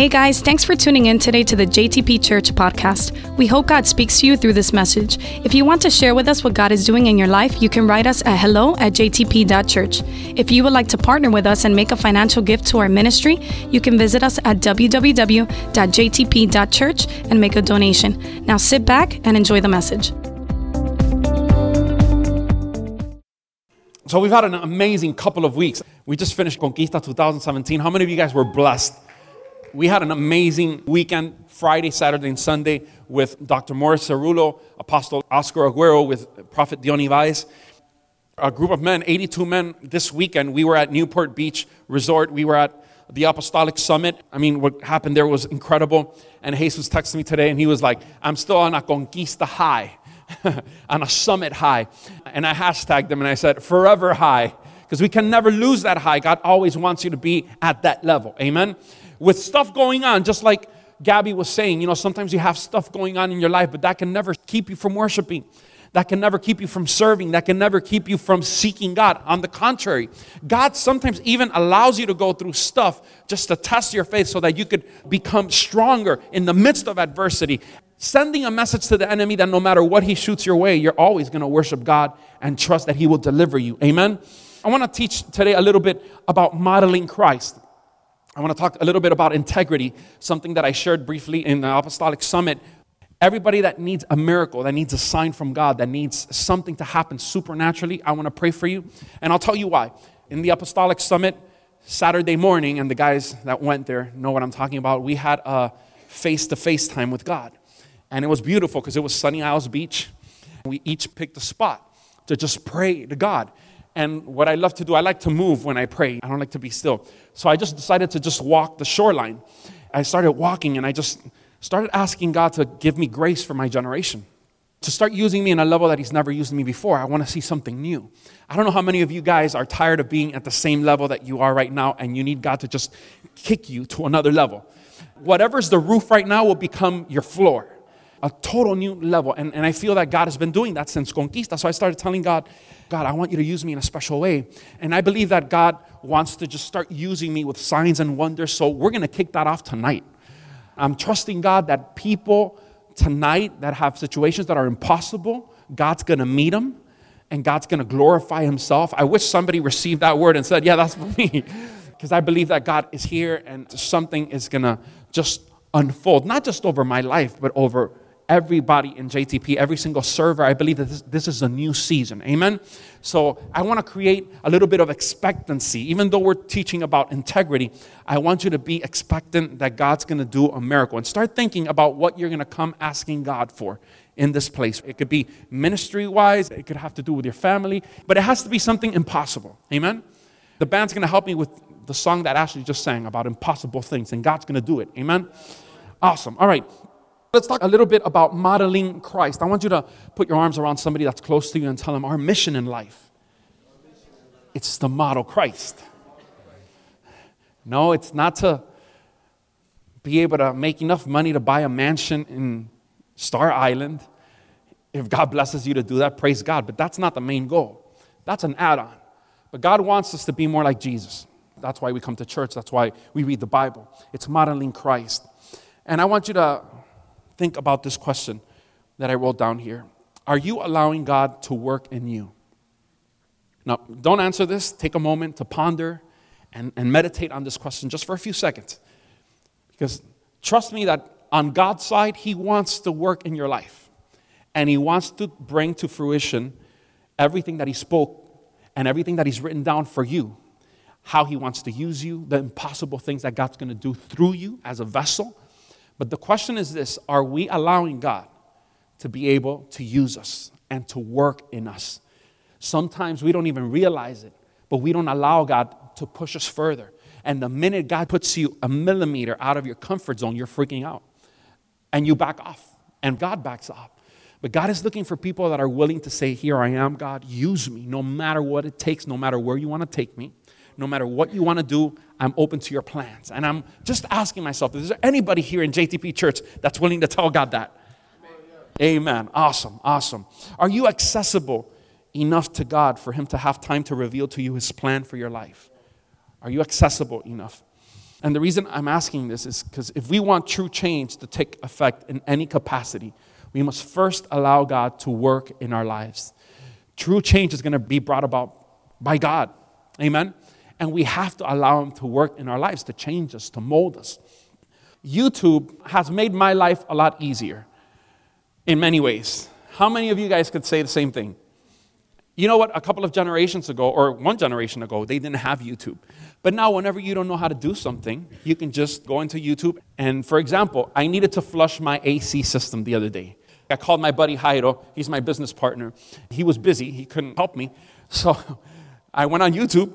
Hey guys, thanks for tuning in today to the JTP Church podcast. We hope God speaks to you through this message. If you want to share with us what God is doing in your life, you can write us at hello at jtp.church. If you would like to partner with us and make a financial gift to our ministry, you can visit us at www.jtp.church and make a donation. Now sit back and enjoy the message. So we've had an amazing couple of weeks. We just finished Conquista 2017. How many of you guys were blessed? We had an amazing weekend, Friday, Saturday, and Sunday, with Dr. Morris Cerullo, Apostle Oscar Aguero, with Prophet Dion Ives. A group of men, 82 men, this weekend, we were at Newport Beach Resort. We were at the Apostolic Summit. I mean, what happened there was incredible. And Jesus texted me today, and he was like, I'm still on a conquista high. on a summit high. And I hashtagged him and I said, forever high. Because we can never lose that high. God always wants you to be at that level. Amen. With stuff going on, just like Gabby was saying, you know, sometimes you have stuff going on in your life, but that can never keep you from worshiping. That can never keep you from serving. That can never keep you from seeking God. On the contrary, God sometimes even allows you to go through stuff just to test your faith so that you could become stronger in the midst of adversity sending a message to the enemy that no matter what he shoots your way, you're always going to worship God and trust that he will deliver you. Amen. I want to teach today a little bit about modeling Christ. I want to talk a little bit about integrity, something that I shared briefly in the Apostolic Summit. Everybody that needs a miracle, that needs a sign from God, that needs something to happen supernaturally, I want to pray for you. And I'll tell you why. In the Apostolic Summit, Saturday morning, and the guys that went there know what I'm talking about, we had a face to face time with God. And it was beautiful because it was Sunny Isles Beach. We each picked a spot to just pray to God. And what I love to do, I like to move when I pray. I don't like to be still. So I just decided to just walk the shoreline. I started walking and I just started asking God to give me grace for my generation, to start using me in a level that He's never used me before. I want to see something new. I don't know how many of you guys are tired of being at the same level that you are right now and you need God to just kick you to another level. Whatever's the roof right now will become your floor a total new level. And, and I feel that God has been doing that since Conquista. So I started telling God, God, I want you to use me in a special way. And I believe that God wants to just start using me with signs and wonders. So we're going to kick that off tonight. I'm trusting God that people tonight that have situations that are impossible, God's going to meet them and God's going to glorify Himself. I wish somebody received that word and said, Yeah, that's for me. Because I believe that God is here and something is going to just unfold, not just over my life, but over everybody in JTP, every single server, I believe that this, this is a new season. Amen? So I want to create a little bit of expectancy. Even though we're teaching about integrity, I want you to be expectant that God's going to do a miracle and start thinking about what you're going to come asking God for in this place. It could be ministry wise, it could have to do with your family, but it has to be something impossible. Amen? The band's going to help me with the song that Ashley just sang about impossible things, and God's going to do it. Amen? Awesome. All right. Let's talk a little bit about modeling Christ. I want you to put your arms around somebody that's close to you and tell them our mission in life. It's to model Christ. No, it's not to be able to make enough money to buy a mansion in Star Island. If God blesses you to do that, praise God. But that's not the main goal. That's an add on. But God wants us to be more like Jesus. That's why we come to church. That's why we read the Bible. It's modeling Christ. And I want you to think about this question that I wrote down here Are you allowing God to work in you? Now, don't answer this. Take a moment to ponder and, and meditate on this question just for a few seconds. Because trust me that on God's side, He wants to work in your life. And He wants to bring to fruition everything that He spoke and everything that He's written down for you. How He wants to use you, the impossible things that God's going to do through you as a vessel but the question is this Are we allowing God to be able to use us and to work in us? Sometimes we don't even realize it, but we don't allow God to push us further. And the minute God puts you a millimeter out of your comfort zone, you're freaking out. And you back off, and God backs off. But God is looking for people that are willing to say, Here I am, God, use me, no matter what it takes, no matter where you want to take me no matter what you want to do, I'm open to your plans. And I'm just asking myself, is there anybody here in JTP Church that's willing to tell God that? Amen. Awesome, awesome. Are you accessible enough to God for Him to have time to reveal to you His plan for your life? Are you accessible enough? And the reason I'm asking this is because if we want true change to take effect in any capacity, we must first allow God to work in our lives. True change is going to be brought about by God. Amen? And we have to allow Him to work in our lives, to change us, to mold us. YouTube has made my life a lot easier in many ways. How many of you guys could say the same thing? You know what? A couple of generations ago, or one generation ago, they didn't have YouTube. But now, whenever you don't know how to do something, you can just go into YouTube. And for example, I needed to flush my AC system the other day. I called my buddy Jairo, he's my business partner. He was busy, he couldn't help me. So I went on YouTube,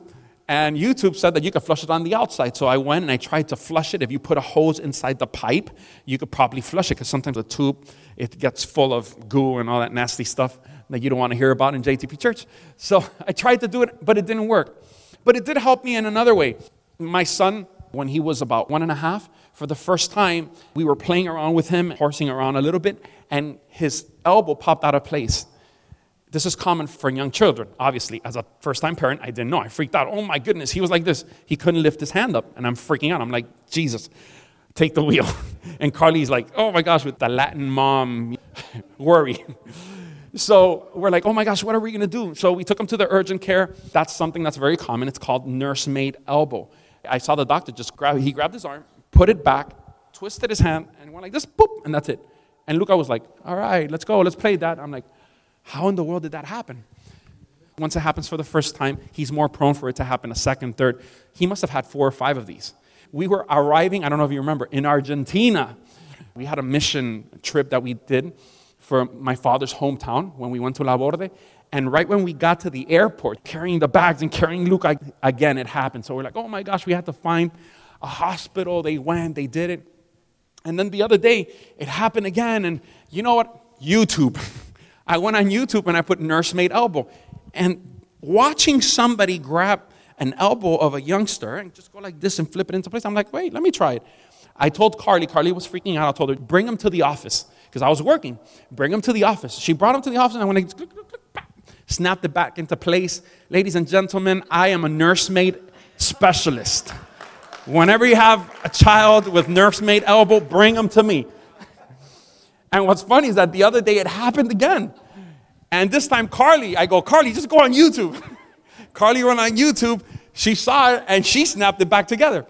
and YouTube said that you could flush it on the outside. So I went and I tried to flush it. If you put a hose inside the pipe, you could probably flush it because sometimes the tube it gets full of goo and all that nasty stuff that you don't want to hear about in JTP Church. So I tried to do it, but it didn't work. But it did help me in another way. My son, when he was about one and a half, for the first time, we were playing around with him, horsing around a little bit, and his elbow popped out of place. This is common for young children, obviously. As a first time parent, I didn't know. I freaked out. Oh my goodness, he was like this. He couldn't lift his hand up, and I'm freaking out. I'm like, Jesus, take the wheel. And Carly's like, oh my gosh, with the Latin mom worry. So we're like, oh my gosh, what are we to do? So we took him to the urgent care. That's something that's very common. It's called nursemaid elbow. I saw the doctor just grab, he grabbed his arm, put it back, twisted his hand, and went like this, boop, and that's it. And Luca was like, all right, let's go, let's play that. I'm like, how in the world did that happen? Once it happens for the first time, he's more prone for it to happen a second, third. He must have had four or five of these. We were arriving, I don't know if you remember, in Argentina. We had a mission trip that we did for my father's hometown when we went to Laborde. And right when we got to the airport, carrying the bags and carrying Luke, again, it happened. So we're like, oh my gosh, we had to find a hospital. They went, they did it. And then the other day, it happened again. And you know what? YouTube. I went on YouTube and I put nursemaid elbow. And watching somebody grab an elbow of a youngster and just go like this and flip it into place, I'm like, wait, let me try it. I told Carly, Carly was freaking out. I told her, bring him to the office because I was working. Bring him to the office. She brought him to the office, and I went, to snapped it back into place. Ladies and gentlemen, I am a nursemaid specialist. Whenever you have a child with nursemaid elbow, bring them to me. And what's funny is that the other day it happened again. And this time, Carly, I go, Carly, just go on YouTube. Carly went on YouTube, she saw it, and she snapped it back together.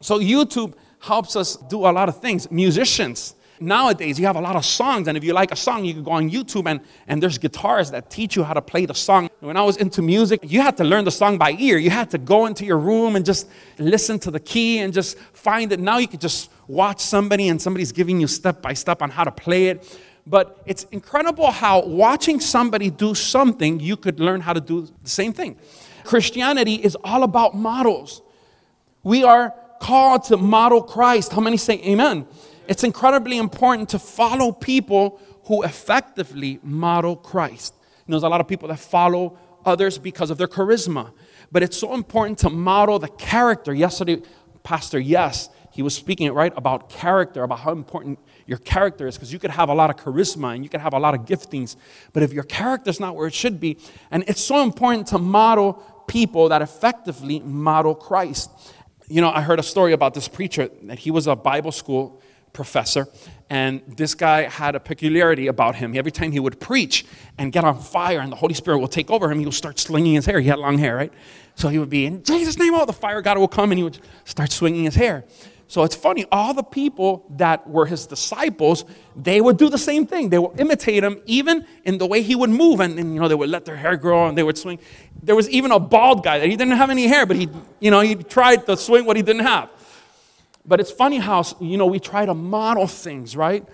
So, YouTube helps us do a lot of things. Musicians, nowadays you have a lot of songs and if you like a song you can go on youtube and, and there's guitars that teach you how to play the song when i was into music you had to learn the song by ear you had to go into your room and just listen to the key and just find it now you can just watch somebody and somebody's giving you step by step on how to play it. But it's incredible how watching somebody do something you could learn how to do the same thing. Christianity is all about models. We are called to model christ. How many say amen? It's incredibly important to follow people who effectively model Christ. You know, there's a lot of people that follow others because of their charisma, but it's so important to model the character. Yesterday, Pastor, yes, he was speaking it right about character, about how important your character is, because you could have a lot of charisma and you could have a lot of giftings, but if your character is not where it should be, and it's so important to model people that effectively model Christ. You know, I heard a story about this preacher that he was a Bible school professor, and this guy had a peculiarity about him. Every time he would preach and get on fire, and the Holy Spirit will take over him, he would start slinging his hair. He had long hair, right? So he would be, in Jesus' name, oh, the fire God will come, and he would start swinging his hair. So it's funny, all the people that were his disciples, they would do the same thing. They would imitate him, even in the way he would move, and, and you know, they would let their hair grow and they would swing. There was even a bald guy that he didn't have any hair, but he, you know, he tried to swing what he didn't have. But it's funny how, you know, we try to model things, right?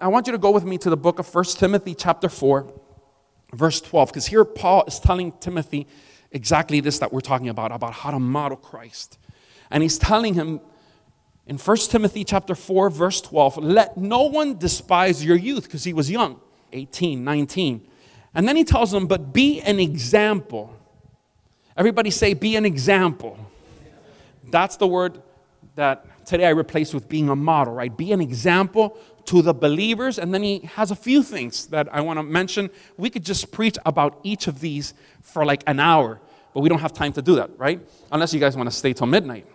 I want you to go with me to the book of 1 Timothy, chapter 4, verse 12, because here Paul is telling Timothy exactly this that we're talking about, about how to model Christ. And he's telling him in 1 Timothy, chapter 4, verse 12, let no one despise your youth, because he was young, 18, 19. And then he tells them, but be an example. Everybody say, be an example. That's the word that today I replaced with being a model, right? Be an example to the believers. And then he has a few things that I want to mention. We could just preach about each of these for like an hour, but we don't have time to do that, right? Unless you guys want to stay till midnight.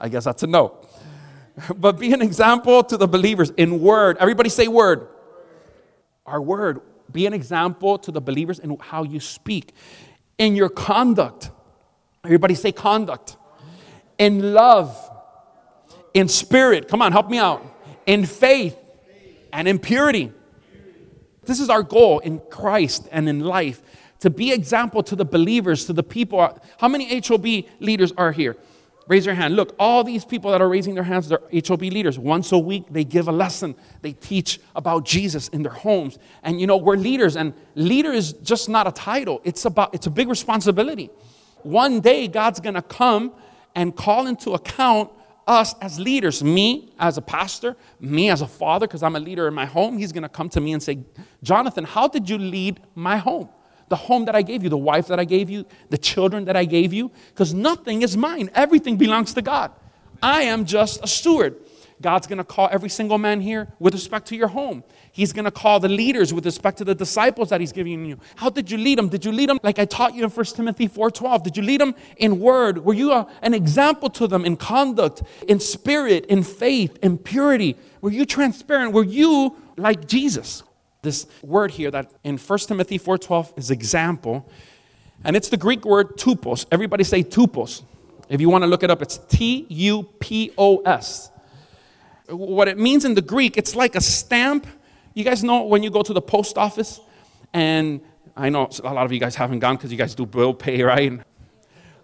I guess that's a no. But be an example to the believers in word. Everybody say word. Our word. Be an example to the believers in how you speak, in your conduct. Everybody say conduct. In love, in spirit. Come on, help me out. In faith and in purity. This is our goal in Christ and in life to be example to the believers, to the people. How many HOB leaders are here? Raise your hand. Look, all these people that are raising their hands, they're HOB leaders. Once a week, they give a lesson. They teach about Jesus in their homes. And you know, we're leaders, and leader is just not a title. It's about it's a big responsibility. One day, God's gonna come and call into account us as leaders, me as a pastor, me as a father, because I'm a leader in my home. He's gonna come to me and say, Jonathan, how did you lead my home? The home that I gave you, the wife that I gave you, the children that I gave you, because nothing is mine. Everything belongs to God. I am just a steward. God's going to call every single man here with respect to your home. He's going to call the leaders with respect to the disciples that he's giving you. How did you lead them? Did you lead them like I taught you in 1 Timothy 4:12? Did you lead them in word? Were you a, an example to them in conduct, in spirit, in faith, in purity? Were you transparent? Were you like Jesus? This word here that in 1 Timothy 4:12 is example, and it's the Greek word tupos. Everybody say tupos. If you want to look it up, it's T U P O S. What it means in the Greek, it's like a stamp. You guys know when you go to the post office, and I know a lot of you guys haven't gone because you guys do bill pay, right?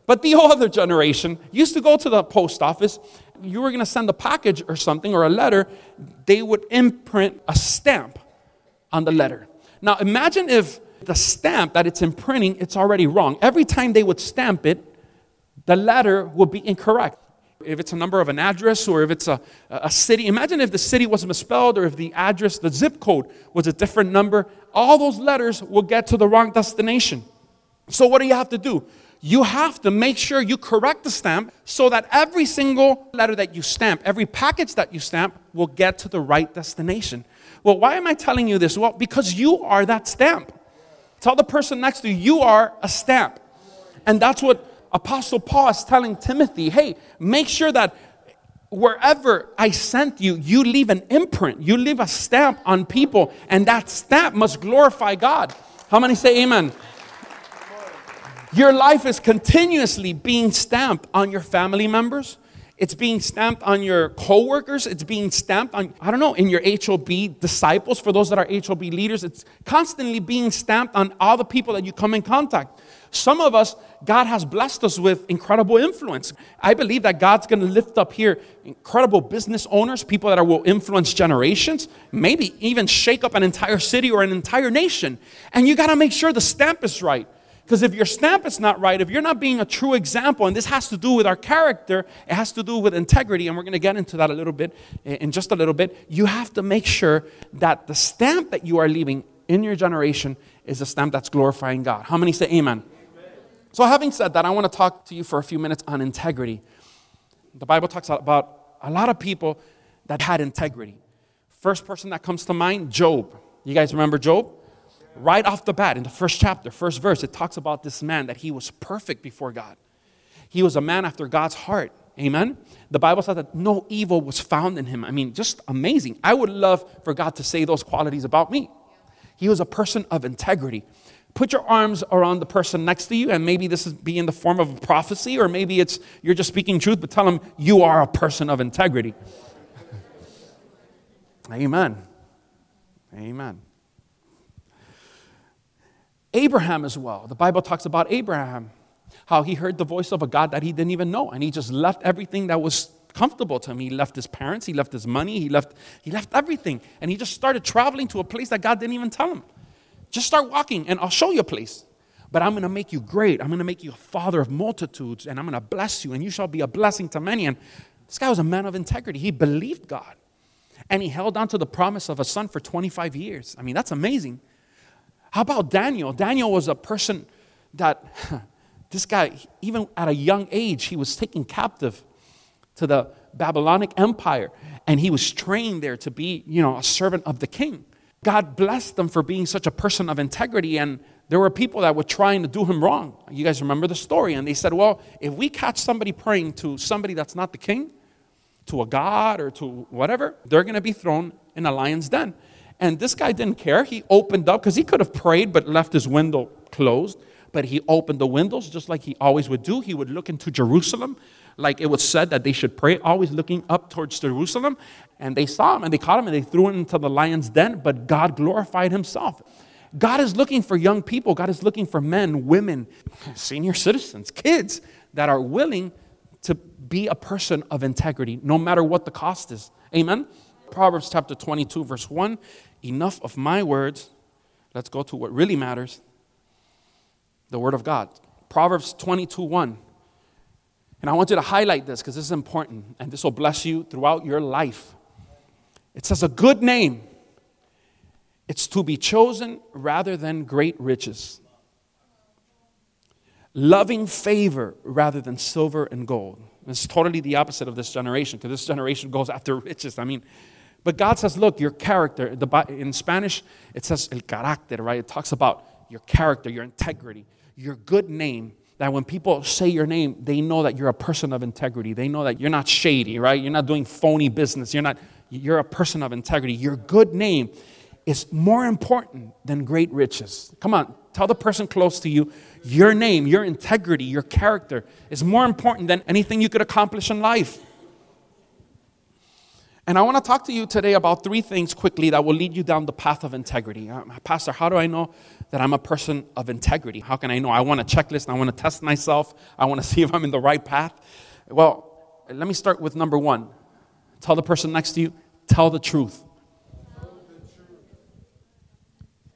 But the other generation used to go to the post office. You were going to send a package or something or a letter, they would imprint a stamp on the letter. Now imagine if the stamp that it's imprinting, it's already wrong. Every time they would stamp it, the letter would be incorrect. If it's a number of an address or if it's a, a city, imagine if the city was misspelled or if the address, the zip code was a different number. All those letters will get to the wrong destination. So, what do you have to do? You have to make sure you correct the stamp so that every single letter that you stamp, every package that you stamp, will get to the right destination. Well, why am I telling you this? Well, because you are that stamp. Tell the person next to you, you are a stamp. And that's what Apostle Paul is telling Timothy hey, make sure that wherever I sent you, you leave an imprint, you leave a stamp on people, and that stamp must glorify God. How many say amen? Your life is continuously being stamped on your family members, it's being stamped on your coworkers. It's being stamped on, I don't know, in your HOB disciples, for those that are HOB leaders. It's constantly being stamped on all the people that you come in contact. Some of us, God has blessed us with incredible influence. I believe that God's going to lift up here incredible business owners, people that are, will influence generations, maybe even shake up an entire city or an entire nation. And you got to make sure the stamp is right. Because if your stamp is not right, if you're not being a true example, and this has to do with our character, it has to do with integrity, and we're going to get into that a little bit eh, in just a little bit, you have to make sure that the stamp that you are leaving in your generation is a stamp that's glorifying God. How many say amen? amen? So, having said that, I want to talk to you for a few minutes on integrity. The Bible talks about a lot of people that had integrity. First person that comes to mind, Job. You guys remember Job? Right off the bat in the first chapter, first verse, it talks about this man that he was perfect before God. He was a man after God's heart. Amen. The Bible says that no evil was found in him. I mean, just amazing. I would love for God to say those qualities about me. He was a person of integrity. Put your arms around the person next to you, and maybe this is be in the form of a prophecy, or maybe it's you're just speaking truth, but tell them you are a person of integrity. Amen. Amen. Abraham as well. The Bible talks about Abraham, how he heard the voice of a God that he didn't even know, and he just left everything that was comfortable to him. He left his parents, he left his money, he left, he left everything, and he just started traveling to a place that God didn't even tell him. Just start walking, and I'll show you a place. But I'm to make you great. I'm to make you a father of multitudes, and I'm to bless you, and you shall be a blessing to many. And this guy was a man of integrity. He believed God, and he held on to the promise of a son for 25 years. I mean, that's amazing. How about Daniel? Daniel was a person that, this guy, even at a young age, he was taken captive to the Babylonic Empire, and he was trained there to be, you know, a servant of the king. God blessed them for being such a person of integrity, and there were people that were trying to do him wrong. You guys remember the story? And they said, well, if we catch somebody praying to somebody that's not the king, to a god or to whatever, they're going to be thrown in a lion's den. And this guy didn't care. He opened up because he could have prayed but left his window closed. But he opened the windows just like he always would do. He would look into Jerusalem, like it was said that they should pray, always looking up towards Jerusalem. And they saw him and they caught him and they threw him into the lion's den. But God glorified himself. God is looking for young people. God is looking for men, women, senior citizens, kids that are willing to be a person of integrity, no matter what the cost is. Amen? Proverbs chapter 22, verse 1 Enough of my words. Let's go to what really matters the Word of God. Proverbs 22, 1. And I want you to highlight this because this is important and this will bless you throughout your life. It says, A good name it's to be chosen rather than great riches. Loving favor rather than silver and gold. It's totally the opposite of this generation because this generation goes after riches. I mean, but God says, look, your character, the, in Spanish, it says el carácter, right? It talks about your character, your integrity, your good name. That when people say your name, they know that you're a person of integrity. They know that you're not shady, right? You're not doing phony business. You're not, you're a person of integrity. Your good name is more important than great riches. Come on, tell the person close to you your name, your integrity, your character is more important than anything you could accomplish in life. And I want to talk to you today about three things quickly that will lead you down the path of integrity. Uh, Pastor, how do I know that I'm a person of integrity? How can I know? I want a checklist, I want to test myself, I want to see if I'm in the right path. Well, let me start with number one. Tell the person next to you, tell the truth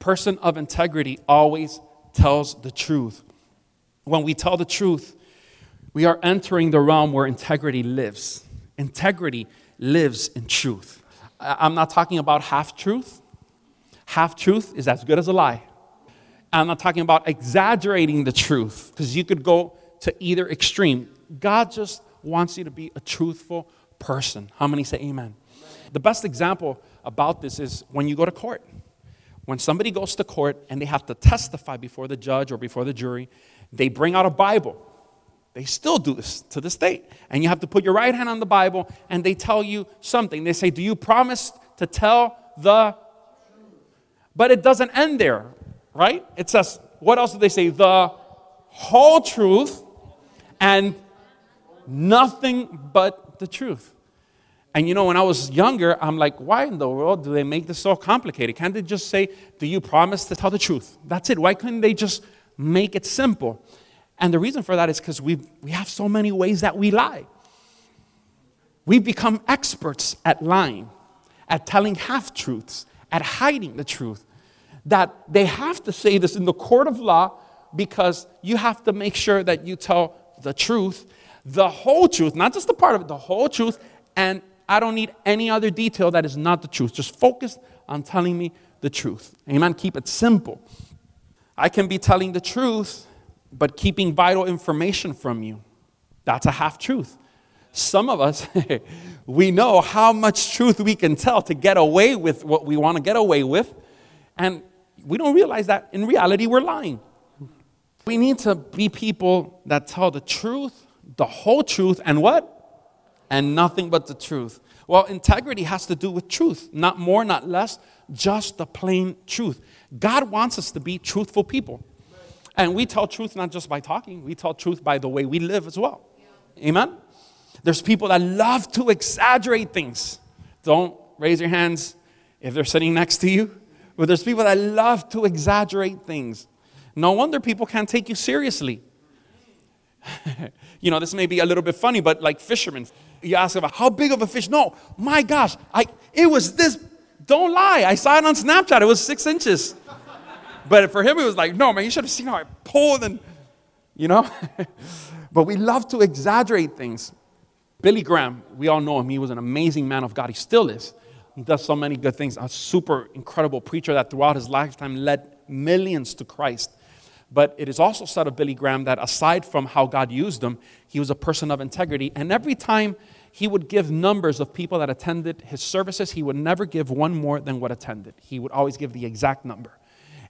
person of integrity always tells the truth. When we tell the truth, we are entering the realm where integrity lives. Integrity lives in truth. I'm not talking about half truth. Half truth is as good as a lie. I'm not talking about exaggerating the truth because you could go to either extreme. God just wants you to be a truthful person. How many say amen? The best example about this is when you go to court when somebody goes to court and they have to testify before the judge or before the jury, they bring out a Bible. They still do this to this day. And you have to put your right hand on the Bible and they tell you something. They say, Do you promise to tell the. But it doesn't end there, right? It says, What else do they say? The whole truth and nothing but the truth. And you know, when I was younger, I'm like, why in the world do they make this so complicated? Can't they just say, Do you promise to tell the truth? That's it. Why couldn't they just make it simple? And the reason for that is because we we have so many ways that we lie. We've become experts at lying, at telling half truths, at hiding the truth. That they have to say this in the court of law because you have to make sure that you tell the truth, the whole truth, not just the part of it, the whole truth, and I don't need any other detail that is not the truth. Just focus on telling me the truth. Amen. Keep it simple. I can be telling the truth, but keeping vital information from you. That's a half truth. Some of us, we know how much truth we can tell to get away with what we want to get away with. And we don't realize that in reality we're lying. We need to be people that tell the truth, the whole truth, and what? and nothing but the truth. Well, integrity has to do with truth, not more, not less, just the plain truth. God wants us to be truthful people. And we tell truth not just by talking, we tell truth by the way we live as well. Amen? There's people that love to exaggerate things. Don't raise your hands if they're sitting next to you. But there's people that love to exaggerate things. No wonder people can't take you seriously. you know, this may be a little bit funny, but like fishermen, you ask about how big of a fish. No, my gosh, I it was this. Don't lie. I saw it on Snapchat. It was six inches. But for him, it was like, no, man, you should have seen how I pulled and, you know. but we love to exaggerate things. Billy Graham, we all know him. He was an amazing man of God. He still is. He does so many good things. A super incredible preacher that throughout his lifetime led millions to Christ. But it is also said of Billy Graham that aside from how God used him, he was a person of integrity. And every time he would give numbers of people that attended his services, he would never give one more than what attended. He would always give the exact number.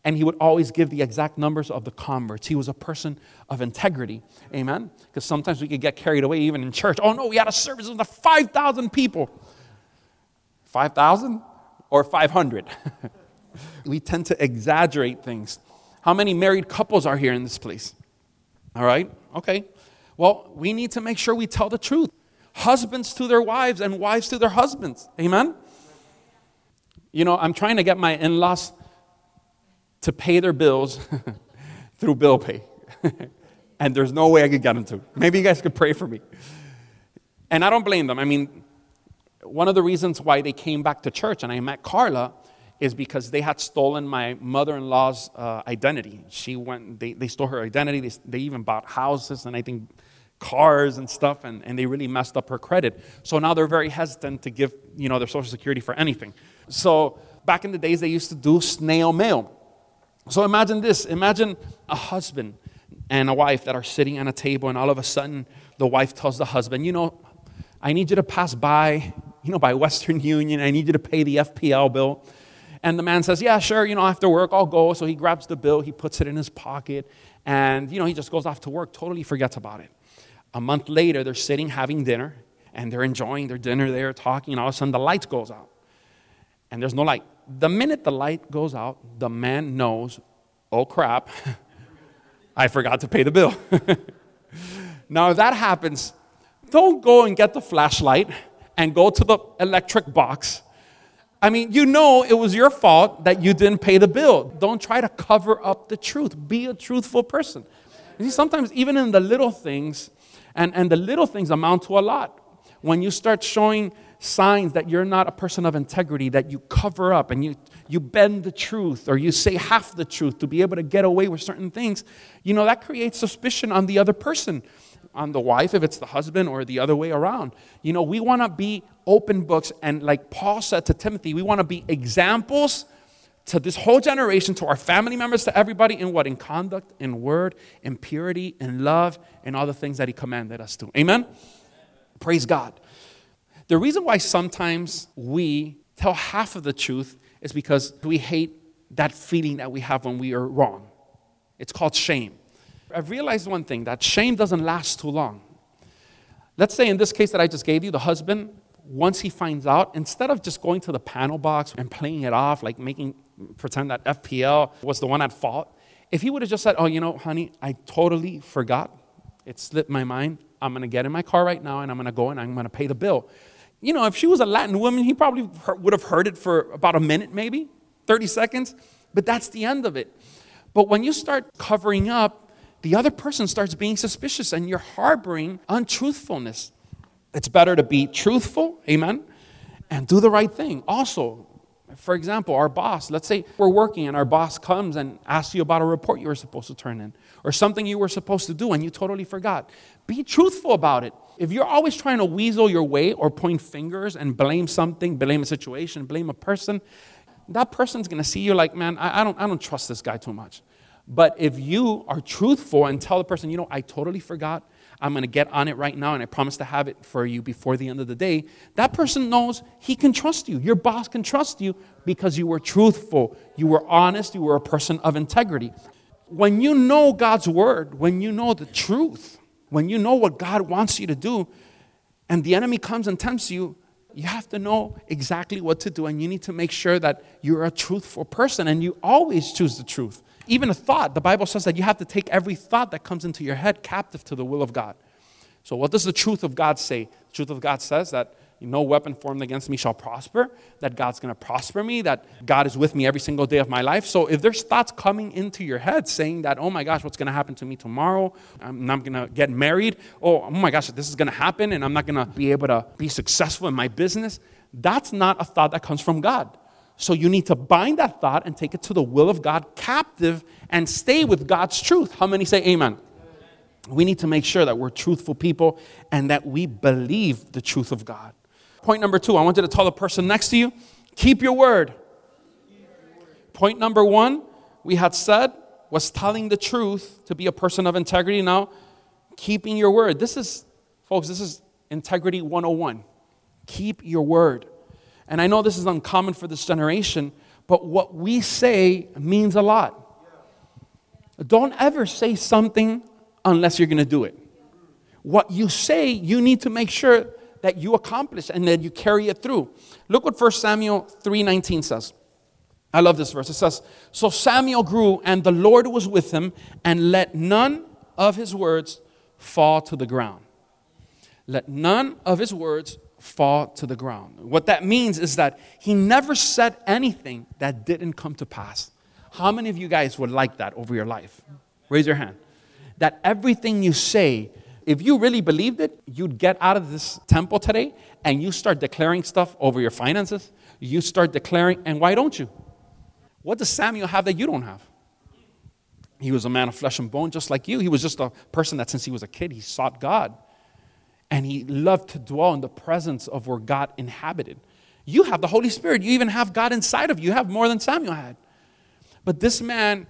And he would always give the exact numbers of the converts. He was a person of integrity. Amen? Because sometimes we could get carried away even in church. Oh no, we had a service with 5,000 people. 5,000 or 500? we tend to exaggerate things. How many married couples are here in this place? All right? Okay. Well, we need to make sure we tell the truth. Husbands to their wives and wives to their husbands. Amen? You know, I'm trying to get my in laws to pay their bills through bill pay. and there's no way I could get them to. Maybe you guys could pray for me. And I don't blame them. I mean, one of the reasons why they came back to church and I met Carla is because they had stolen my mother-in-law's uh, identity. She went, they, they stole her identity. They, they even bought houses and I think cars and stuff, and, and they really messed up her credit. So now they're very hesitant to give, you know, their social security for anything. So back in the days, they used to do snail mail. So imagine this imagine a husband and a wife that are sitting at a table, and all of a sudden, the wife tells the husband, You know, I need you to pass by, you know, by Western Union. I need you to pay the FPL bill. And the man says, Yeah, sure, you know, after work, I'll go. So he grabs the bill, he puts it in his pocket, and, you know, he just goes off to work, totally forgets about it. A month later, they're sitting having dinner, and they're enjoying their dinner there, talking, and all of a sudden the light goes out. And there's no light. The minute the light goes out, the man knows, oh crap, I forgot to pay the bill. now, if that happens, don't go and get the flashlight and go to the electric box. I mean, you know it was your fault that you didn't pay the bill. Don't try to cover up the truth. Be a truthful person. You see, sometimes even in the little things, and, and the little things amount to a lot. When you start showing signs that you're not a person of integrity, that you cover up and you, you bend the truth or you say half the truth to be able to get away with certain things, you know, that creates suspicion on the other person, on the wife, if it's the husband, or the other way around. You know, we want to be open books, and like Paul said to Timothy, we want to be examples to this whole generation, to our family members, to everybody in what? In conduct, in word, in purity, in love, in all the things that He commanded us to. Amen? Praise God. The reason why sometimes we tell half of the truth is because we hate that feeling that we have when we are wrong. It's called shame. I've realized one thing that shame doesn't last too long. Let's say in this case that I just gave you, the husband, once he finds out, instead of just going to the panel box and playing it off, like making pretend that FPL was the one at fault, if he would have just said, Oh, you know, honey, I totally forgot. It slipped my mind. I'm going to get in my car right now and I'm going to go and I'm going to pay the bill you know, if she was a Latin woman, he probably would have heard it for about a minute, maybe 30 seconds, but that's the end of it. But when you start covering up, the other person starts being suspicious and you're harboring untruthfulness. It's better to be truthful, amen, and do the right thing. Also, for example, our boss, let's say we're working and our boss comes and asks you about a report you were supposed to turn in or something you were supposed to do and you totally forgot. Be truthful about it. If you're always trying to weasel your way or point fingers and blame something, blame a situation, blame a person, that person's gonna see you like, man, I, I, don't, I don't trust this guy too much. But if you are truthful and tell the person, you know, I totally forgot, I'm going to get on it right now and I promise to have it for you before the end of the day, that person knows he can trust you. Your boss can trust you because you were truthful, you were honest, you were a person of integrity. When you know God's word, when you know the truth, when you know what God wants you to do, and the enemy comes and tempts you, you have to know exactly what to do, and you need to make sure that you're a truthful person and you always choose the truth. Even a thought, the Bible says that you have to take every thought that comes into your head captive to the will of God. So, what does the truth of God say? The truth of God says that no weapon formed against me shall prosper, that God's going to prosper me, that God is with me every single day of my life. So if there's thoughts coming into your head saying that, oh my gosh, what's going to happen to me tomorrow? I'm not going to get married. Oh, oh my gosh, this is going to happen and I'm not going to be able to be successful in my business. That's not a thought that comes from God. So you need to bind that thought and take it to the will of God captive and stay with God's truth. How many say amen? We need to make sure that we're truthful people and that we believe the truth of God. Point number two, I want you to tell the person next to you, keep your word. Point number one, we had said, was telling the truth to be a person of integrity. Now, keeping your word. This is, folks, this is integrity 101. Keep your word. And I know this is uncommon for this generation, but what we say means a lot. Don't ever say something unless you're going to do it. What you say, you need to make sure that you accomplish and that you carry it through. Look what 1 Samuel 3:19 says. I love this verse. It says, "So Samuel grew and the Lord was with him and let none of his words fall to the ground." Let none of his words fall to the ground. What that means is that he never said anything that didn't come to pass. How many of you guys would like that over your life? Raise your hand. That everything you say, if you really believed it, you'd get out of this temple today and you start declaring stuff over your finances. You start declaring, and why don't you? What does Samuel have that you don't have? He was a man of flesh and bone, just like you. He was just a person that since he was a kid, he sought God. And he loved to dwell in the presence of where God inhabited. You have the Holy Spirit. You even have God inside of you. You have more than Samuel had. But this man,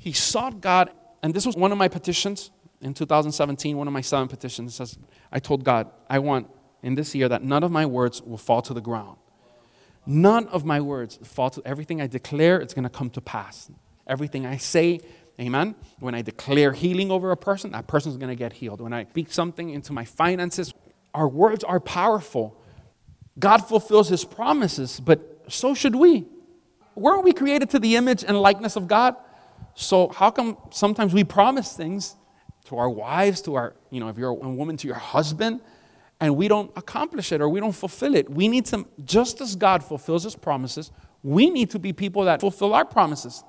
he sought God, and this was one of my petitions in 2017, one of my seven petitions. It says, I told God, I want in this year that none of my words will fall to the ground. None of my words fall to everything I declare, it's going to come to pass. Everything I say, amen. When I declare healing over a person, that person is going to get healed. When I speak something into my finances, our words are powerful. God fulfills his promises, but so should we weren't we created to the image and likeness of God? So how come sometimes we promise things to our wives, to our, you know, if you're a woman, to your husband, and we don't accomplish it or we don't fulfill it? We need to, just as God fulfills his promises, we need to be people that fulfill our promises.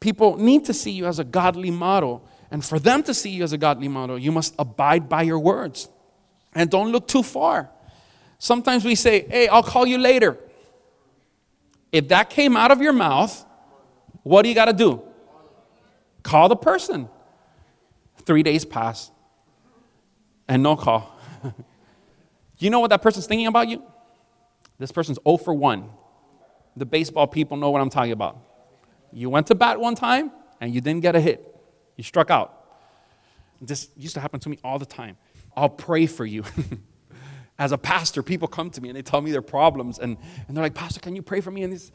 People need to see you as a godly model. And for them to see you as a godly model, you must abide by your words. And don't look too far. Sometimes we say, hey, I'll call you later. If that came out of your mouth, what do you got to do? Call the person. Three days pass and no call. you know what that person's thinking about you? This person's 0 for 1. The baseball people know what I'm talking about. You went to bat one time and you didn't get a hit, you struck out. This used to happen to me all the time. I'll pray for you. as a pastor, people come to me and they tell me their problems, and, and they're like, Pastor, can you pray for me? And this,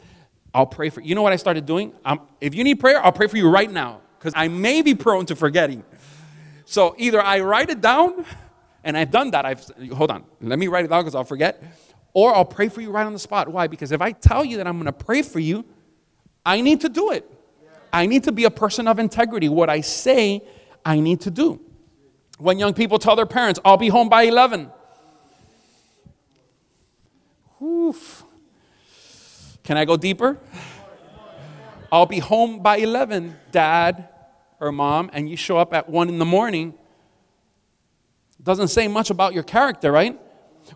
I'll pray for you. You know what I started doing? Um, if you need prayer, I'll pray for you right now, because I may be prone to forgetting. So either I write it down, and I've done that. I've hold on, let me write it down because I'll forget, or I'll pray for you right on the spot. Why? Because if I tell you that I'm going to pray for you, I need to do it. I need to be a person of integrity. What I say, I need to do. When young people tell their parents, I'll be home by 11. Oof. Can I go deeper? I'll be home by 11, dad or mom, and you show up at 1 in the morning. Doesn't say much about your character, right?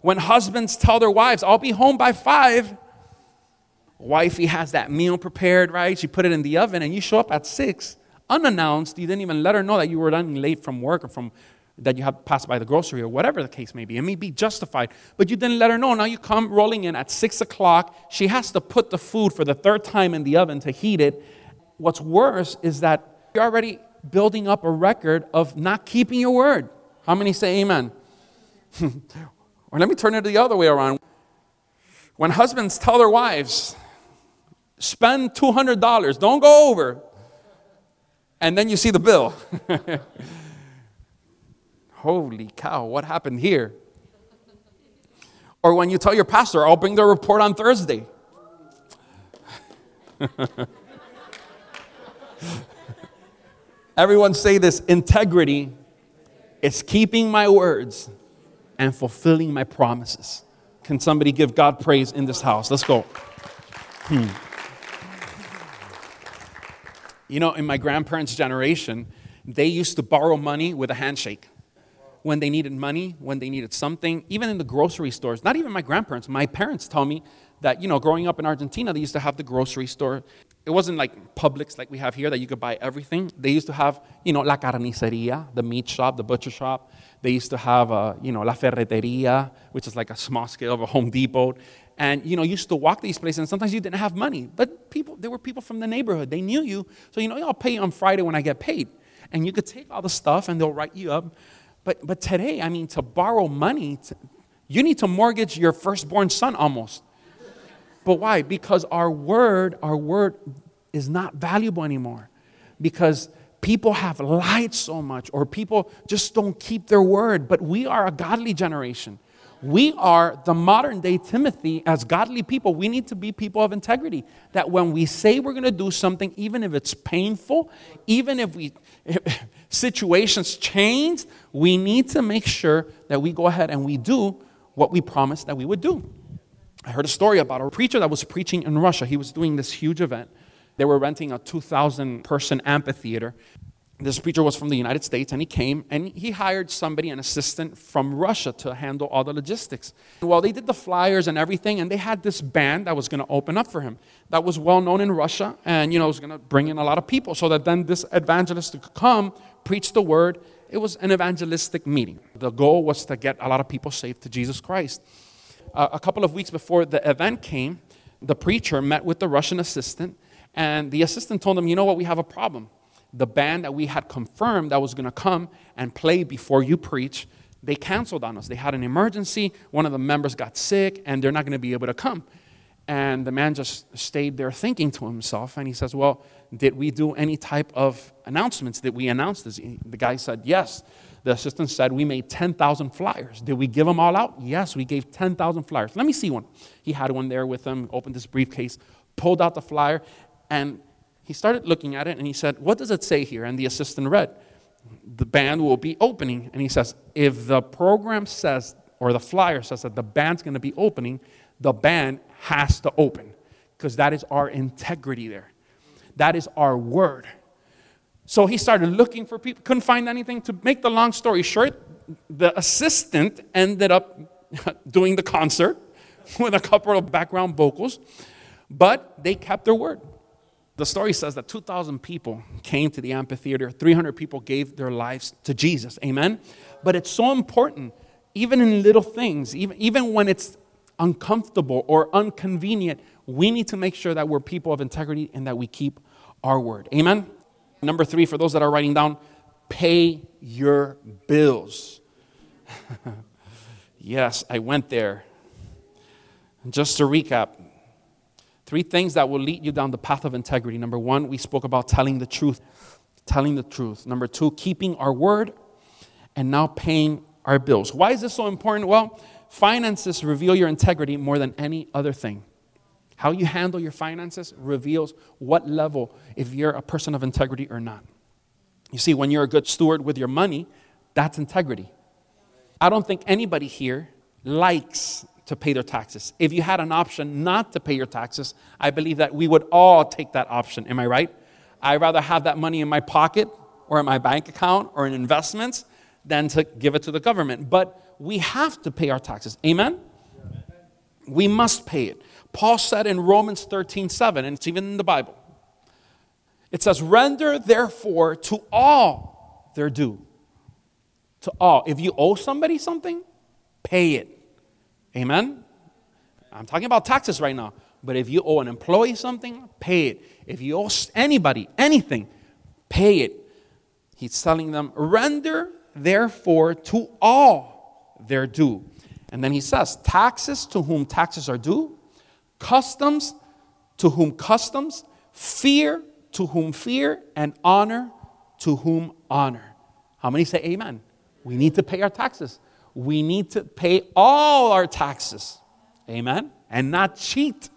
When husbands tell their wives, I'll be home by 5, wifey has that meal prepared, right? She put it in the oven, and you show up at 6, unannounced. You didn't even let her know that you were running late from work or from that you have passed by the grocery or whatever the case may be. It may be justified, but you didn't let her know. Now you come rolling in at six o'clock. She has to put the food for the third time in the oven to heat it. What's worse is that you're already building up a record of not keeping your word. How many say amen? or let me turn it the other way around. When husbands tell their wives, spend $200, don't go over, and then you see the bill. Holy cow, what happened here? Or when you tell your pastor, I'll bring the report on Thursday. Everyone say this integrity is keeping my words and fulfilling my promises. Can somebody give God praise in this house? Let's go. Hmm. You know, in my grandparents' generation, they used to borrow money with a handshake when they needed money, when they needed something, even in the grocery stores. Not even my grandparents. My parents tell me that, you know, growing up in Argentina, they used to have the grocery store. It wasn't like Publix like we have here that you could buy everything. They used to have, you know, La Carniceria, the meat shop, the butcher shop. They used to have, uh, you know, La Ferreteria, which is like a small scale of a Home Depot. And, you know, you used to walk these places, and sometimes you didn't have money. But people, there were people from the neighborhood. They knew you. So, you know, I'll pay you on Friday when I get paid. And you could take all the stuff, and they'll write you up but, but today, I mean, to borrow money, to, you need to mortgage your firstborn son almost. But why? Because our word, our word is not valuable anymore. Because people have lied so much or people just don't keep their word. But we are a godly generation. We are the modern day Timothy as godly people. We need to be people of integrity. That when we say we're going to do something, even if it's painful, even if we if situations change, we need to make sure that we go ahead and we do what we promised that we would do. I heard a story about a preacher that was preaching in Russia. He was doing this huge event. They were renting a 2,000 person amphitheater. This preacher was from the United States and he came and he hired somebody, an assistant from Russia, to handle all the logistics. Well, they did the flyers and everything, and they had this band that was going to open up for him that was well known in Russia and, you know, was going to bring in a lot of people so that then this evangelist could come, preach the word. It was an evangelistic meeting. The goal was to get a lot of people saved to Jesus Christ. Uh, a couple of weeks before the event came, the preacher met with the Russian assistant and the assistant told him, You know what? We have a problem. The band that we had confirmed that was going to come and play before you preach, they canceled on us. They had an emergency. One of the members got sick, and they're not going to be able to come. And the man just stayed there thinking to himself, and he says, Well, did we do any type of announcements? Did we announce this? The guy said, Yes. The assistant said, We made 10,000 flyers. Did we give them all out? Yes, we gave 10,000 flyers. Let me see one. He had one there with him, opened his briefcase, pulled out the flyer, and he started looking at it and he said, What does it say here? And the assistant read, The band will be opening. And he says, If the program says, or the flyer says that the band's going to be opening, the band has to open because that is our integrity there. That is our word. So he started looking for people, couldn't find anything. To make the long story short, the assistant ended up doing the concert with a couple of background vocals, but they kept their word. The story says that 2,000 people came to the amphitheater, 300 people gave their lives to Jesus. Amen? But it's so important, even in little things, even, even when it's uncomfortable or inconvenient, we need to make sure that we're people of integrity and that we keep our word. Amen? Number three, for those that are writing down, pay your bills. yes, I went there. Just to recap, Three things that will lead you down the path of integrity. Number one, we spoke about telling the truth. Telling the truth. Number two, keeping our word. And now paying our bills. Why is this so important? Well, finances reveal your integrity more than any other thing. How you handle your finances reveals what level, if you're a person of integrity or not. You see, when you're a good steward with your money, that's integrity. I don't think anybody here likes to pay their taxes. If you had an option not to pay your taxes, I believe that we would all take that option. Am I right? I'd rather have that money in my pocket or in my bank account or in investments than to give it to the government. But we have to pay our taxes. Amen? We must pay it. Paul said in Romans 13 7, and it's even in the Bible. It says, Render therefore to all their due. To all. If you owe somebody something, pay it. Amen? I'm talking about taxes right now. But if you owe an employee something, pay it. If you owe anybody anything, pay it. He's telling them, render therefore to all their due. And then he says, taxes to whom taxes are due, customs to whom customs, fear to whom fear, and honor to whom honor. How many say amen? We need to pay our taxes we need to pay all our taxes. Amen? And not cheat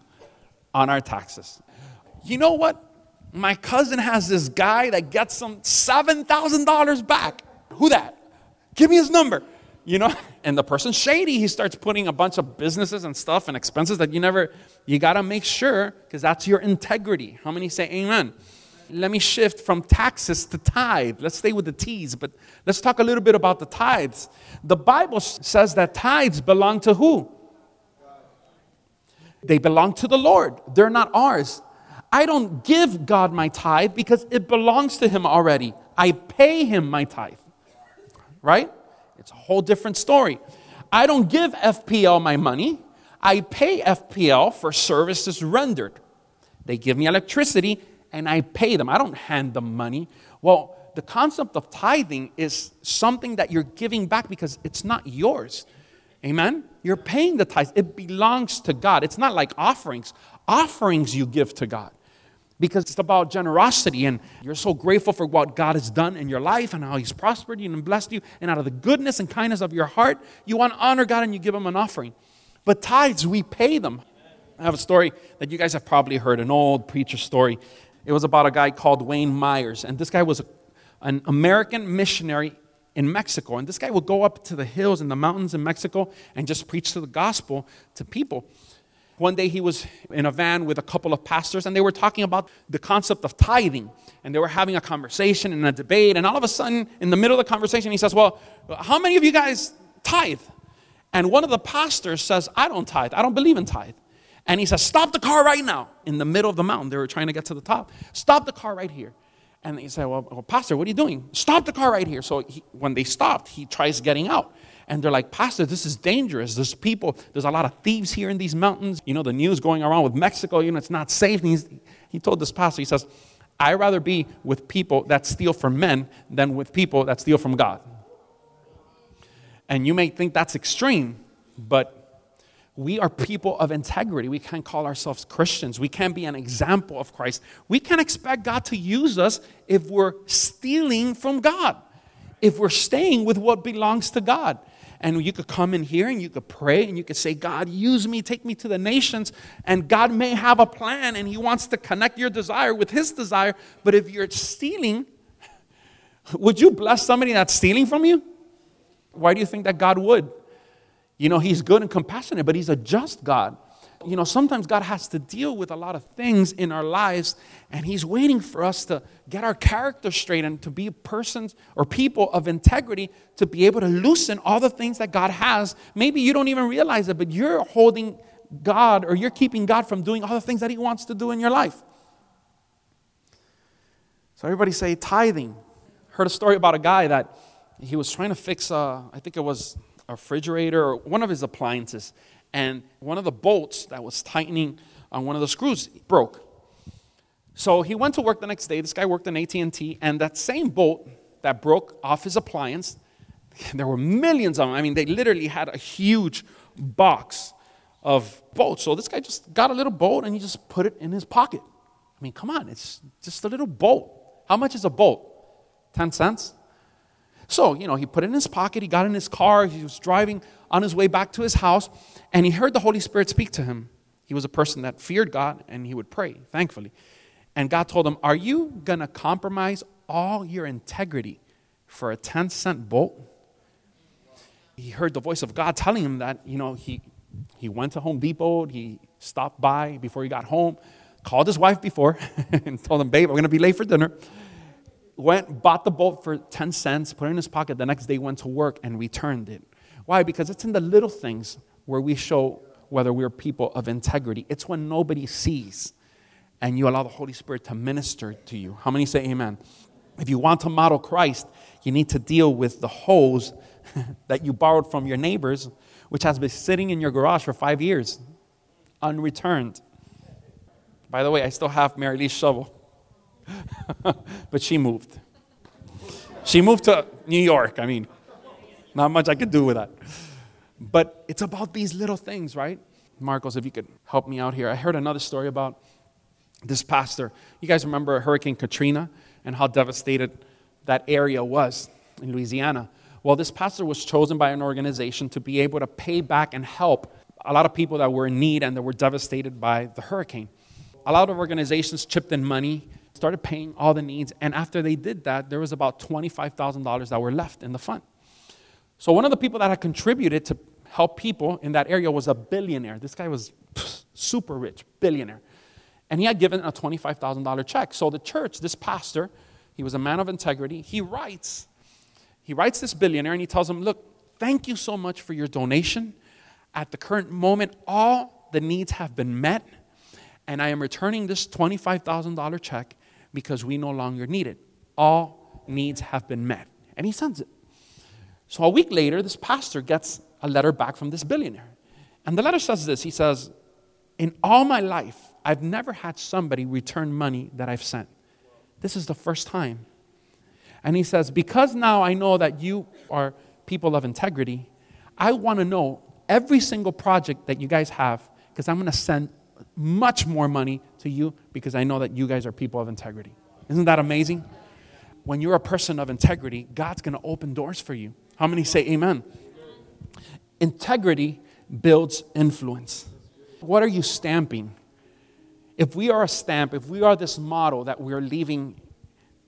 on our taxes. You know what? My cousin has this guy that gets some $7,000 back. Who that? Give me his number. You know, and the person's shady. He starts putting a bunch of businesses and stuff and expenses that you never, you got to make sure because that's your integrity. How many say amen? Let me shift from taxes to tithe. Let's stay with the T's, but let's talk a little bit about the tithes. The Bible says that tithes belong to who? They belong to the Lord, they're not ours. I don't give God my tithe because it belongs to Him already. I pay Him my tithe, right? It's a whole different story. I don't give FPL my money. I pay FPL for services rendered. They give me electricity and I pay them. I don't hand them money. Well, the concept of tithing is something that you're giving back because it's not yours. Amen? You're paying the tithes. It belongs to God. It's not like offerings. Offerings you give to God because it's about generosity and you're so grateful for what God has done in your life and how He's prospered you and blessed you. And out of the goodness and kindness of your heart, you want to honor God and you give Him an offering. But tithes, we pay them. I have a story that you guys have probably heard, an old preacher story. It was about a guy called Wayne Myers. And this guy was a, an American missionary in Mexico. And this guy would go up to the hills and the mountains in Mexico and just preach the gospel to people. One day he was in a van with a couple of pastors and they were talking about the concept of tithing. And they were having a conversation and a debate. And all of a sudden, in the middle of the conversation, he says, Well, how many of you guys tithe? And one of the pastors says, I don't tithe. I don't believe in tithe. And he says, Stop the car right now in the middle of the mountain. They were trying to get to the top. Stop the car right here. And he said, well, well, Pastor, what are you doing? Stop the car right here. So he, when they stopped, he tries getting out. And they're like, Pastor, this is dangerous. There's people, there's a lot of thieves here in these mountains. You know, the news going around with Mexico, you know, it's not safe. He told this pastor, he says, I'd rather be with people that steal from men than with people that steal from God. And you may think that's extreme, but we are people of integrity. We can't call ourselves Christians. We can't be an example of Christ. We can't expect God to use us if we're stealing from God, if we're staying with what belongs to God. And you could come in here and you could pray and you could say, God, use me, take me to the nations. And God may have a plan and He wants to connect your desire with His desire. But if you're stealing, would you bless somebody that's stealing from you? Why do you think that God would? You know, He's good and compassionate, but He's a just God. You know, sometimes God has to deal with a lot of things in our lives, and He's waiting for us to get our character straight and to be persons or people of integrity to be able to loosen all the things that God has. Maybe you don't even realize it, but you're holding God or you're keeping God from doing all the things that He wants to do in your life. So, everybody say tithing. Heard a story about a guy that he was trying to fix, uh, I think it was a refrigerator or one of his appliances, and one of the bolts that was tightening on one of the screws broke. So he went to work the next day. This guy worked in AT&T, and that same bolt that broke off his appliance, there were millions of them. I mean, they literally had a huge box of bolts. So this guy just got a little bolt and he just put it in his pocket. I mean, come on, it's just a little bolt. How much is a bolt? 10 cents? So, you know, he put it in his pocket, he got in his car, he was driving on his way back to his house, and he heard the Holy Spirit speak to him. He was a person that feared God and he would pray, thankfully. And God told him, Are you going to compromise all your integrity for a 10 cent bolt? He heard the voice of God telling him that, you know, he, he went to Home Depot, he stopped by before he got home, called his wife before, and told him, Babe, I'm going to be late for dinner went, bought the boat for 10 cents, put it in his pocket. The next day went to work and returned it. Why? Because it's in the little things where we show whether we're people of integrity. It's when nobody sees and you allow the Holy Spirit to minister to you. How many say amen? If you want to model Christ, you need to deal with the hose that you borrowed from your neighbors, which has been sitting in your garage for five years, unreturned. By the way, I still have Mary Lee's shovel. but she moved. She moved to New York. I mean, not much I could do with that. But it's about these little things, right? Marcos, if you could help me out here. I heard another story about this pastor. You guys remember Hurricane Katrina and how devastated that area was in Louisiana? Well, this pastor was chosen by an organization to be able to pay back and help a lot of people that were in need and that were devastated by the hurricane. A lot of organizations chipped in money started paying all the needs. And after they did that, there was about $25,000 that were left in the fund. So one of the people that had contributed to help people in that area was a billionaire. This guy was super rich, billionaire. And he had given a $25,000 check. So the church, this pastor, he was a man of integrity, he writes, he writes this billionaire and he tells him, look, thank you so much for your donation. At the current moment, all the needs have been met, and I am returning this $25,000 check because we no longer need it. All needs have been met. And he sends it. So a week later, this pastor gets a letter back from this billionaire. And the letter says this He says, In all my life, I've never had somebody return money that I've sent. This is the first time. And he says, Because now I know that you are people of integrity, I want to know every single project that you guys have because I'm going to send much more money to you because I know that you guys are people of integrity. Isn't that amazing? When you're a person of integrity, God's going to open doors for you. How many say amen? Integrity builds influence. What are you stamping? If we are a stamp, if we are this model that we're leaving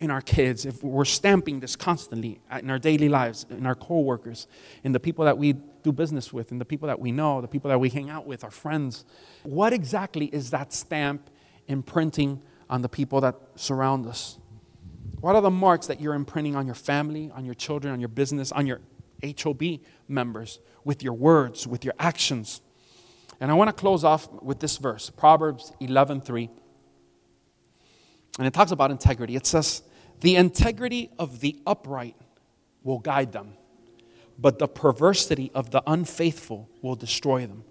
in our kids, if we're stamping this constantly in our daily lives, in our coworkers, in the people that we do business with, in the people that we know, the people that we hang out with, our friends, what exactly is that stamp imprinting on the people that surround us? What are the marks that you're imprinting on your family, on your children, on your business, on your HOB members, with your words, with your actions? And I want to close off with this verse, Proverbs 11:3. And it talks about integrity. It says, "The integrity of the upright will guide them, but the perversity of the unfaithful will destroy them."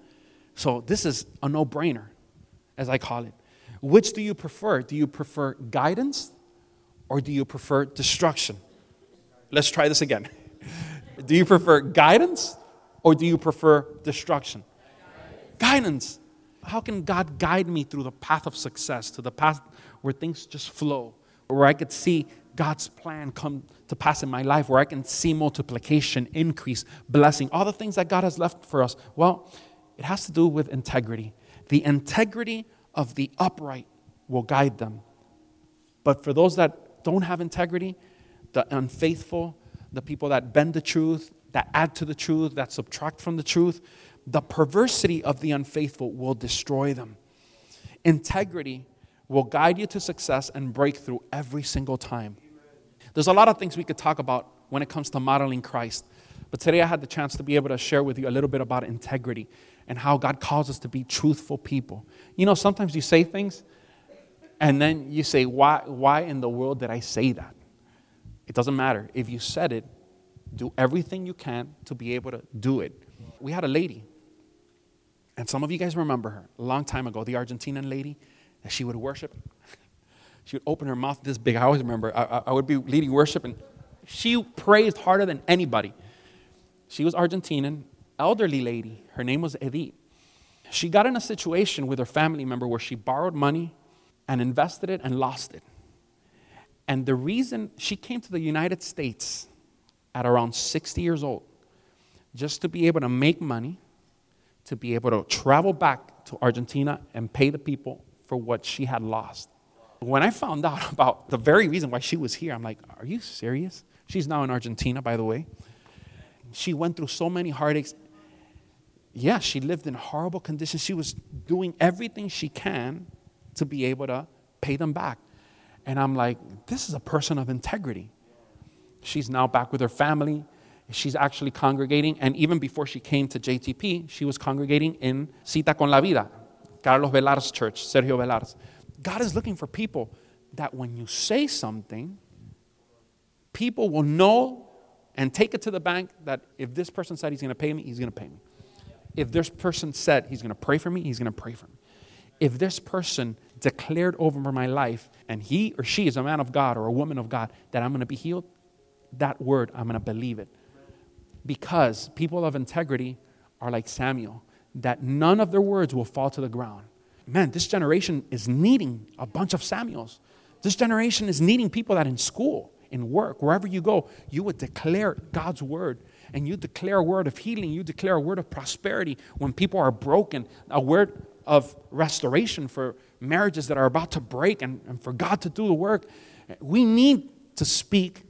So this is a no-brainer, as I call it. Which do you prefer? Do you prefer guidance or do you prefer destruction? Let's try this again. Do you prefer guidance or do you prefer destruction? Guidance. How can God guide me through the path of success, to the path where things just flow, where I could see God's plan come to pass in my life, where I can see multiplication, increase, blessing, all the things that God has left for us? Well, it has to do with integrity. The integrity of the upright will guide them. But for those that don't have integrity, the unfaithful, the people that bend the truth, that add to the truth, that subtract from the truth, the perversity of the unfaithful will destroy them. Integrity will guide you to success and breakthrough every single time. There's a lot of things we could talk about when it comes to modeling Christ. But today I had the chance to be able to share with you a little bit about integrity and how God calls us to be truthful people. You know, sometimes you say things and then you say, why, why in the world did I say that? It doesn't matter. If you said it, do everything you can to be able to do it. We had a lady, and some of you guys remember her a long time ago, the Argentinian lady that she would worship. She would open her mouth this big. I always remember, I, I would be leading worship, and she praised harder than anybody. She was Argentinian, elderly lady. Her name was Edith. She got in a situation with her family member where she borrowed money and invested it and lost it. And the reason she came to the United States at around 60 years old just to be able to make money, to be able to travel back to Argentina and pay the people for what she had lost. When I found out about the very reason why she was here, I'm like, are you serious? She's now in Argentina, by the way. She went through so many heartaches. Yeah, she lived in horrible conditions. She was doing everything she can to be able to pay them back. And I'm like, this is a person of integrity. She's now back with her family. She's actually congregating. And even before she came to JTP, she was congregating in Cita con la Vida, Carlos Belart's church, Sergio Belart's. God is looking for people that when you say something, people will know and take it to the bank that if this person said he's going to pay me, he's going to pay me. If this person said he's going to pray for me, he's going to pray for me. If this person declared over my life and he or she is a man of God or a woman of God that I'm going to be healed, that word, I'm going to believe it. Because people of integrity are like Samuel, that none of their words will fall to the ground. Man, this generation is needing a bunch of Samuels. This generation is needing people that in school, in work, wherever you go, you would declare God's word and you declare a word of healing, you declare a word of prosperity when people are broken, a word of restoration for marriages that are about to break and, and for God to do the work. We need to speak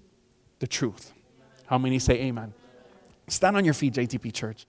the truth. How many say amen? Stand on your feet, JTP Church.